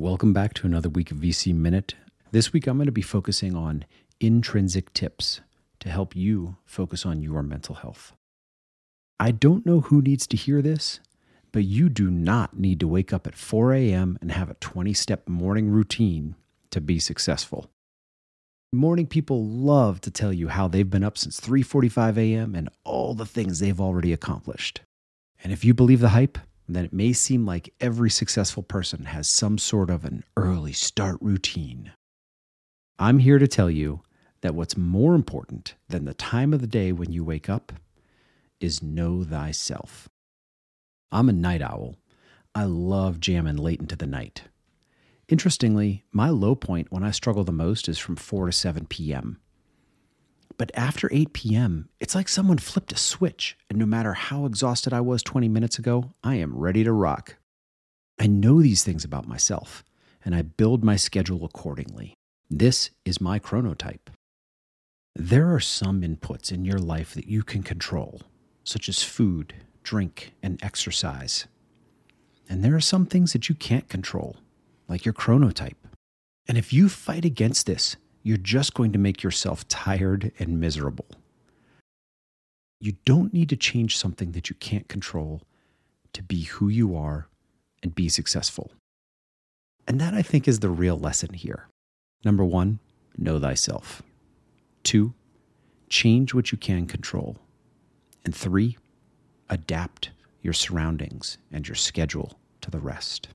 Welcome back to another week of VC Minute. This week I'm going to be focusing on intrinsic tips to help you focus on your mental health. I don't know who needs to hear this, but you do not need to wake up at 4 a.m. and have a 20 step morning routine to be successful. Morning people love to tell you how they've been up since 3:45 a.m. and all the things they've already accomplished. And if you believe the hype, then it may seem like every successful person has some sort of an early start routine. I'm here to tell you that what's more important than the time of the day when you wake up is know thyself. I'm a night owl. I love jamming late into the night. Interestingly, my low point when I struggle the most is from 4 to 7 p.m. But after 8 p.m., it's like someone flipped a switch, and no matter how exhausted I was 20 minutes ago, I am ready to rock. I know these things about myself, and I build my schedule accordingly. This is my chronotype. There are some inputs in your life that you can control, such as food, drink, and exercise. And there are some things that you can't control, like your chronotype. And if you fight against this, you're just going to make yourself tired and miserable. You don't need to change something that you can't control to be who you are and be successful. And that, I think, is the real lesson here. Number one, know thyself. Two, change what you can control. And three, adapt your surroundings and your schedule to the rest.